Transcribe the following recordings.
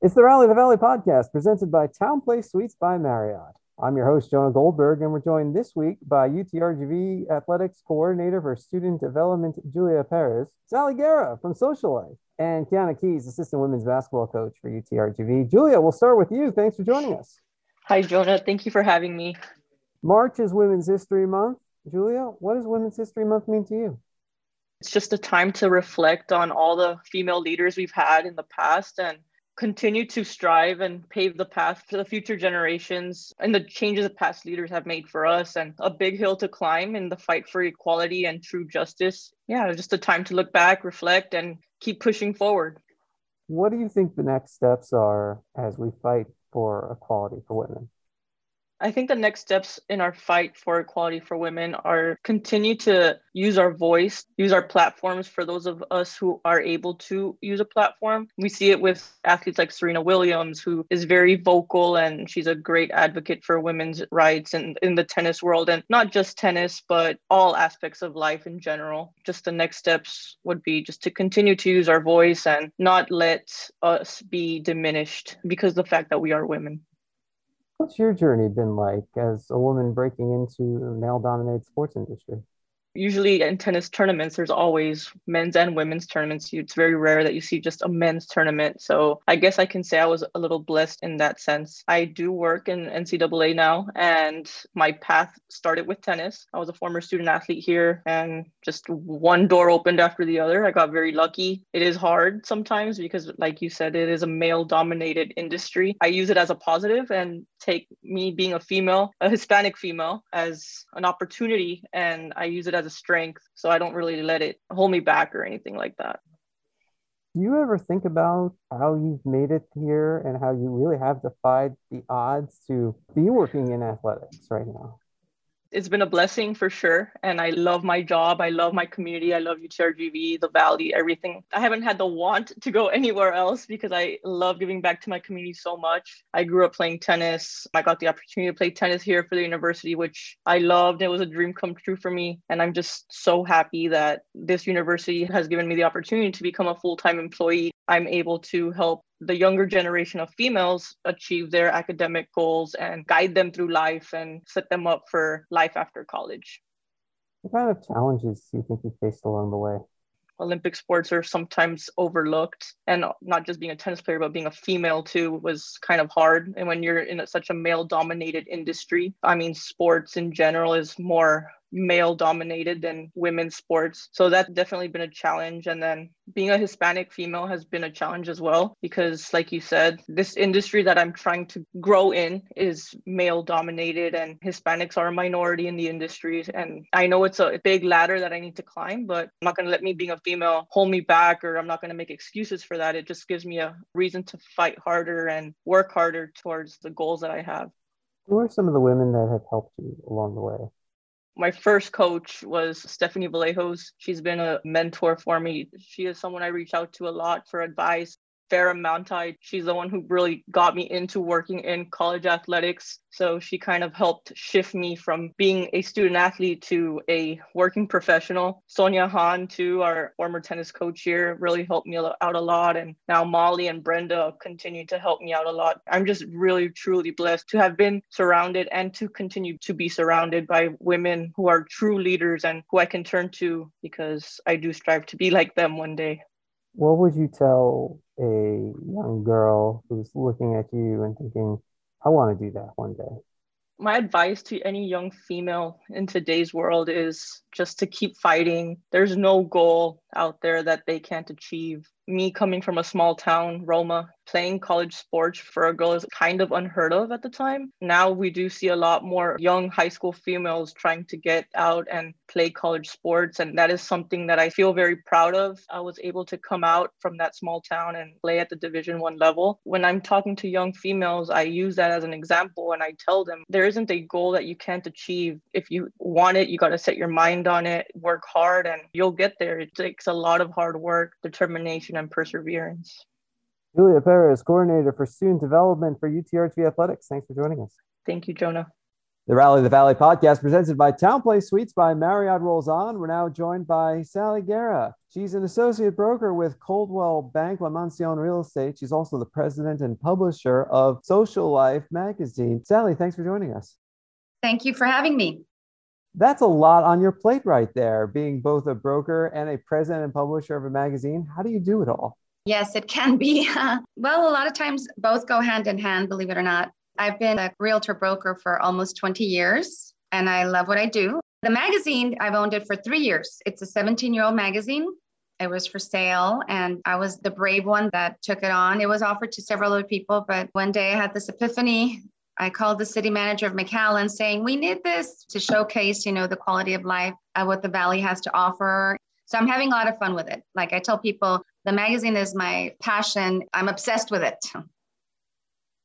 It's the Rally the Valley podcast presented by TownePlace Suites by Marriott. I'm your host, Jonah Goldberg, and we're joined this week by UTRGV Athletics Coordinator for Student Development, Julia Perez, Sally Guerra from Social Life, and Kiana Keys, Assistant Women's Basketball Coach for UTRGV. Julia, we'll start with you. Thanks for joining us. Hi, Jonah. Thank you for having me. March is Women's History Month. Julia, what does Women's History Month mean to you? It's just a time to reflect on all the female leaders we've had in the past and continue to strive and pave the path for the future generations and the changes that past leaders have made for us and a big hill to climb in the fight for equality and true justice. Yeah, just a time to look back, reflect, and keep pushing forward. What do you think the next steps are as we fight for equality for women? I think the next steps in our fight for equality for women are continue to use our voice, use our platforms for those of us who are able to use a platform. We see it with athletes like Serena Williams, who is very vocal and she's a great advocate for women's rights and in the tennis world and not just tennis, but all aspects of life in general. Just the next steps would be just to continue to use our voice and not let us be diminished because the fact that we are women. What's your journey been like as a woman breaking into the male dominated sports industry? Usually in tennis tournaments there's always men's and women's tournaments. It's very rare that you see just a men's tournament. So i guess i can say i was a little blessed in that sense. I do work in ncaa now and my path started with tennis. I was a former student athlete here and just one door opened after the other. I got very lucky. It is hard sometimes because like you said it is a male dominated industry. I use it as a positive and take me being a female a hispanic female as an opportunity and i use it as a strength. So I don't really let it hold me back or anything like that. Do you ever think about how you've made it here and how you really have defied the odds to be working in athletics right now? It's been a blessing for sure. And I love my job. I love my community. I love UTRGV, the Valley, everything. I haven't had the want to go anywhere else because I love giving back to my community so much. I grew up playing tennis. I got the opportunity to play tennis here for the university, which I loved. It was a dream come true for me. And I'm just so happy that this university has given me the opportunity to become a full time employee. I'm able to help the younger generation of females achieve their academic goals and guide them through life and set them up for life after college. What kind of challenges do you think you faced along the way? Olympic sports are sometimes overlooked, and not just being a tennis player, but being a female too was kind of hard. And when you're in a, such a male dominated industry, I mean, sports in general is more male dominated than women's sports. So that's definitely been a challenge. And then being a Hispanic female has been a challenge as well, because like you said, this industry that I'm trying to grow in is male dominated and Hispanics are a minority in the industry. And I know it's a big ladder that I need to climb, but I'm not going to let me being a female hold me back or I'm not going to make excuses for that. It just gives me a reason to fight harder and work harder towards the goals that I have. Who are some of the women that have helped you along the way? My first coach was Stephanie Vallejos. She's been a mentor for me. She is someone I reach out to a lot for advice. Farah Mountai. She's the one who really got me into working in college athletics. So she kind of helped shift me from being a student athlete to a working professional. Sonia Han, too, our former tennis coach here, really helped me out a lot. And now Molly and Brenda continue to help me out a lot. I'm just really, truly blessed to have been surrounded and to continue to be surrounded by women who are true leaders and who I can turn to because I do strive to be like them one day. What would you tell a young girl who's looking at you and thinking, I want to do that one day? My advice to any young female in today's world is just to keep fighting. There's no goal out there that they can't achieve me coming from a small town, Roma, playing college sports for a girl is kind of unheard of at the time. Now we do see a lot more young high school females trying to get out and play college sports. And that is something that I feel very proud of. I was able to come out from that small town and play at the division one level. When I'm talking to young females, I use that as an example and I tell them there isn't a goal that you can't achieve. If you want it, you got to set your mind on it, work hard, and you'll get there. It takes a lot of hard work, determination, and perseverance. Julia Perez, coordinator for student development for UTRGV Athletics. Thanks for joining us. Thank you, Jonah. The Rally the Valley podcast presented by TownePlace Suites by Marriott rolls on. We're now joined by Sally Guerra. She's an associate broker with Coldwell Banker La Mansion Real Estate. She's also the president and publisher of Social Life magazine. Sally, thanks for joining us. Thank you for having me. That's a lot on your plate right there, being both a broker and a president and publisher of a magazine. How do you do it all? Yes, it can be. well, a lot of times both go hand in hand, believe it or not. I've been a realtor broker for almost 20 years and I love what I do. The magazine, I've owned it for three years. It's a 17 year old magazine. It was for sale and I was the brave one that took it on. It was offered to several other people, but one day I had this epiphany. I called the city manager of McAllen saying, we need this to showcase, you know, the quality of life, uh, what the Valley has to offer. So I'm having a lot of fun with it. Like I tell people, the magazine is my passion. I'm obsessed with it.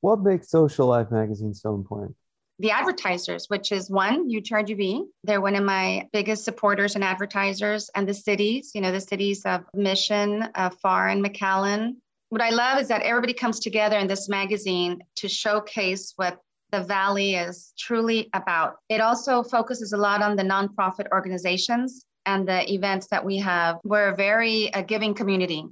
What makes Social Life magazine so important? The advertisers, which is one, UTRGV. They're one of my biggest supporters and advertisers, and the cities, you know, the cities of Mission, uh, Pharr, and McAllen. What I love is that everybody comes together in this magazine to showcase what the Valley is truly about. It also focuses a lot on the nonprofit organizations and the events that we have. We're a very uh, giving community.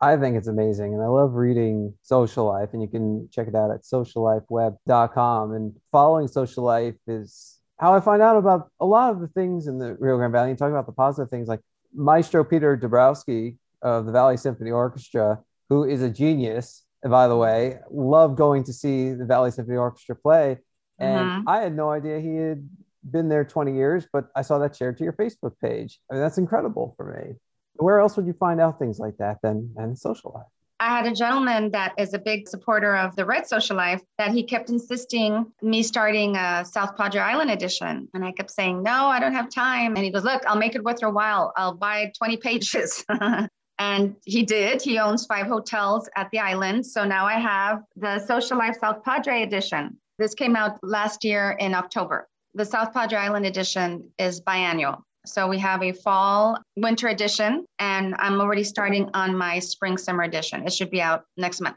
I think it's amazing. And I love reading Social Life, and you can check it out at sociallifeweb.com. And following Social Life is how I find out about a lot of the things in the Rio Grande Valley and talking about the positive things like Maestro Peter Dabrowski of the Valley Symphony Orchestra, who is a genius. By the way, love going to see the Valley Symphony Orchestra play. And mm-hmm. I had no idea he had been there 20 years, but I saw that shared to your Facebook page. I mean, that's incredible for me. Where else would you find out things like that than and social life? I had a gentleman that is a big supporter of the Red Social Life that he kept insisting me starting a South Padre Island edition. And I kept saying, no, I don't have time. And he goes, look, I'll make it worth your while. I'll buy 20 pages. and he did. He owns five hotels at the island. So now I have the Social Life South Padre edition. This came out last year in October. The South Padre Island edition is biannual. So we have a fall winter edition, and I'm already starting on my spring summer edition. It should be out next month.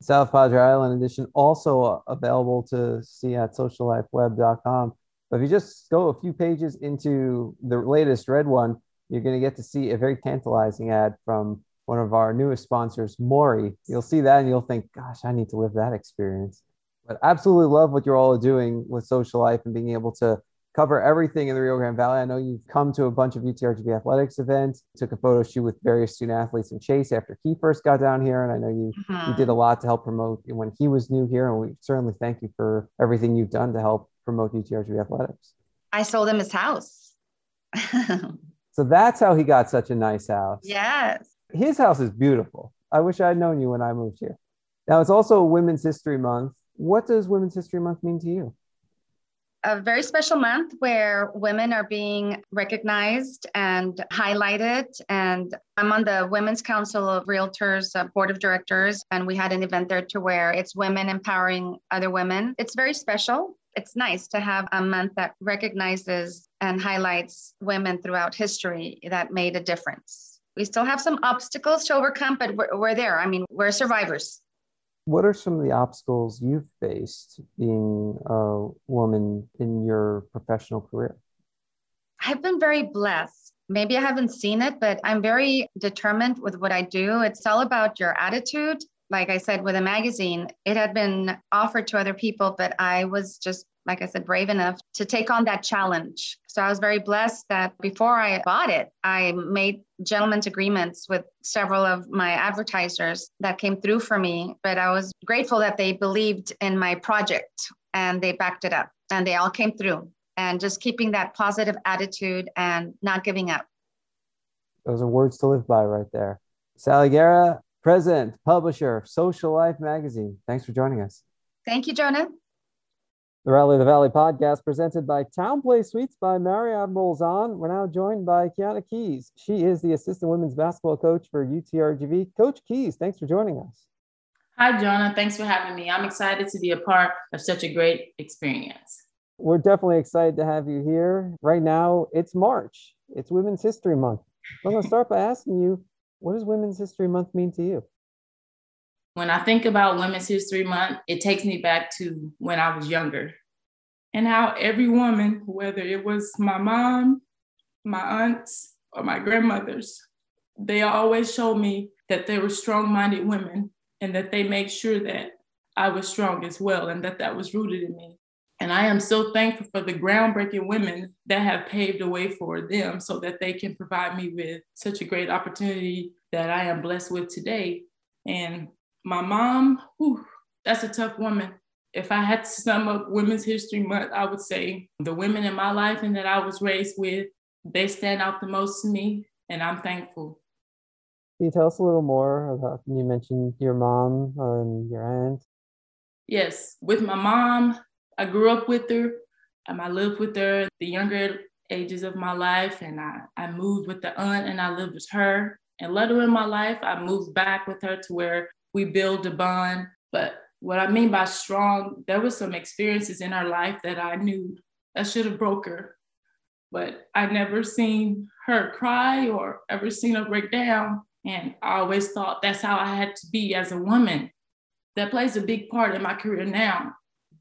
South Padre Island edition also available to see at sociallifeweb.com. But if you just go a few pages into the latest red one, you're going to get to see a very tantalizing ad from one of our newest sponsors, Maury. You'll see that and you'll think, gosh, I need to live that experience. But absolutely love what you're all doing with social life and being able to cover everything in the Rio Grande Valley. I know you've come to a bunch of UTRGV athletics events, took a photo shoot with various student athletes in Chase after he first got down here. And I know you, mm-hmm. you did a lot to help promote when he was new here. And we certainly thank you for everything you've done to help promote UTRGV athletics. I sold him his house. so that's how he got such a nice house. Yes. His house is beautiful. I wish I'd known you when I moved here. Now it's also Women's History Month. What does Women's History Month mean to you? a very special month where women are being recognized and highlighted. And I'm on the Women's Council of Realtors uh, Board of Directors, and we had an event there to where it's women empowering other women. It's very special. It's nice to have a month that recognizes and highlights women throughout history that made a difference. We still have some obstacles to overcome, but we're, we're there. I mean, we're survivors. What are some of the obstacles you've faced being a woman in your professional career? I've been very blessed. Maybe I haven't seen it, but I'm very determined with what I do. It's all about your attitude. Like I said, with a magazine, it had been offered to other people, but I was just like I said, brave enough to take on that challenge. So I was very blessed that before I bought it, I made gentlemen's agreements with several of my advertisers that came through for me. But I was grateful that they believed in my project and they backed it up and they all came through. And just keeping that positive attitude and not giving up. Those are words to live by right there. Sally Guerra, President, Publisher of Social Life Magazine. Thanks for joining us. Thank you, Jonah. The Rally of the Valley podcast presented by TownePlace Suites by Marriott rolls on. We're now joined by Kiana Keys. She is the assistant women's basketball coach for UTRGV. Coach Keys, thanks for joining us. Hi, Jonah. Thanks for having me. I'm excited to be a part of such a great experience. We're definitely excited to have you here. Right now, it's March, it's Women's History Month. I'm going to start by asking you what does Women's History Month mean to you? When I think about Women's History Month, it takes me back to when I was younger. and how every woman, whether it was my mom, my aunts, or my grandmothers, they always showed me that they were strong minded women and that they made sure that I was strong as well and that that was rooted in me. And I am so thankful for the groundbreaking women that have paved the way for them so that they can provide me with such a great opportunity that I am blessed with today. And my mom, whew, that's a tough woman. If I had to sum up Women's History Month, I would say the women in my life and that I was raised with, they stand out the most to me, and I'm thankful. Can you tell us a little more about, you mentioned your mom and your aunt? Yes, with my mom, I grew up with her. Um, I lived with her the younger ages of my life, and I, I moved with the aunt and I lived with her. And later in my life, I moved back with her to where we build a bond. But what I mean by strong, there was some experiences in her life that I knew that should have broke her. But I never seen her cry or ever seen her break down. And I always thought that's how I had to be as a woman. That plays a big part in my career now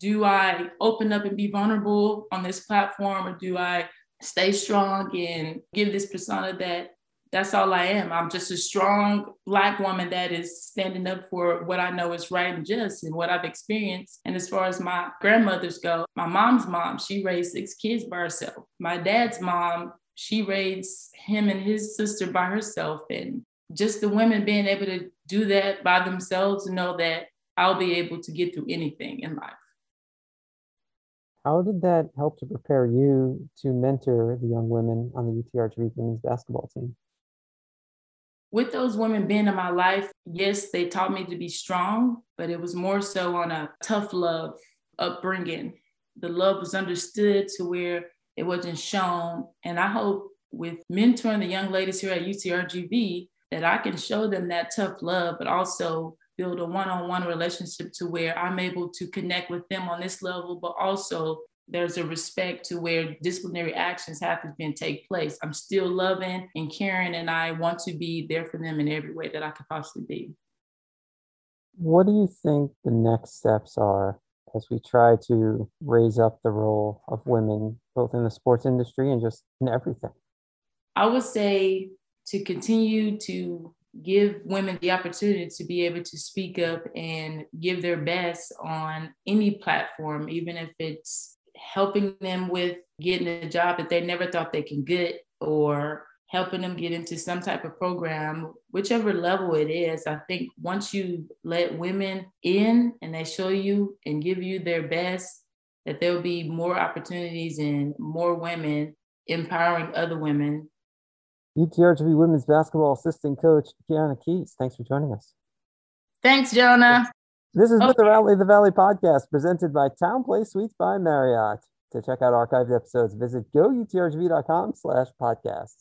do I open up and be vulnerable on this platform or do I stay strong and give this persona that that's all I am. I'm just a strong Black woman that is standing up for what I know is right and just and what I've experienced. And as far as my grandmothers go, my mom's mom, she raised six kids by herself. My dad's mom, she raised him and his sister by herself. And just the women being able to do that by themselves know that I'll be able to get through anything in life. How did that help to prepare you to mentor the young women on the UTRGV women's basketball team? With those women being in my life, yes, they taught me to be strong, but it was more so on a tough love upbringing. The love was understood to where it wasn't shown. And I hope with mentoring the young ladies here at UTRGV that I can show them that tough love, but also build a one-on-one relationship to where I'm able to connect with them on this level, but also there's a respect to where disciplinary actions have to then take place. I'm still loving and caring, and I want to be there for them in every way that I could possibly be. What do you think the next steps are as we try to raise up the role of women, both in the sports industry and just in everything? I would say to continue to give women the opportunity to be able to speak up and give their best on any platform, even if it's helping them with getting a job that they never thought they can get or helping them get into some type of program, whichever level it is. I think once you let women in and they show you and give you their best, that there'll be more opportunities and more women empowering other women UTRGV women's basketball assistant coach Kiana Keys. Thanks for joining us. Thanks, Jonah. This is okay. the Rally the Valley podcast presented by TownePlace Suites by Marriott. To check out archived episodes, visit goutrgv.com slash podcasts.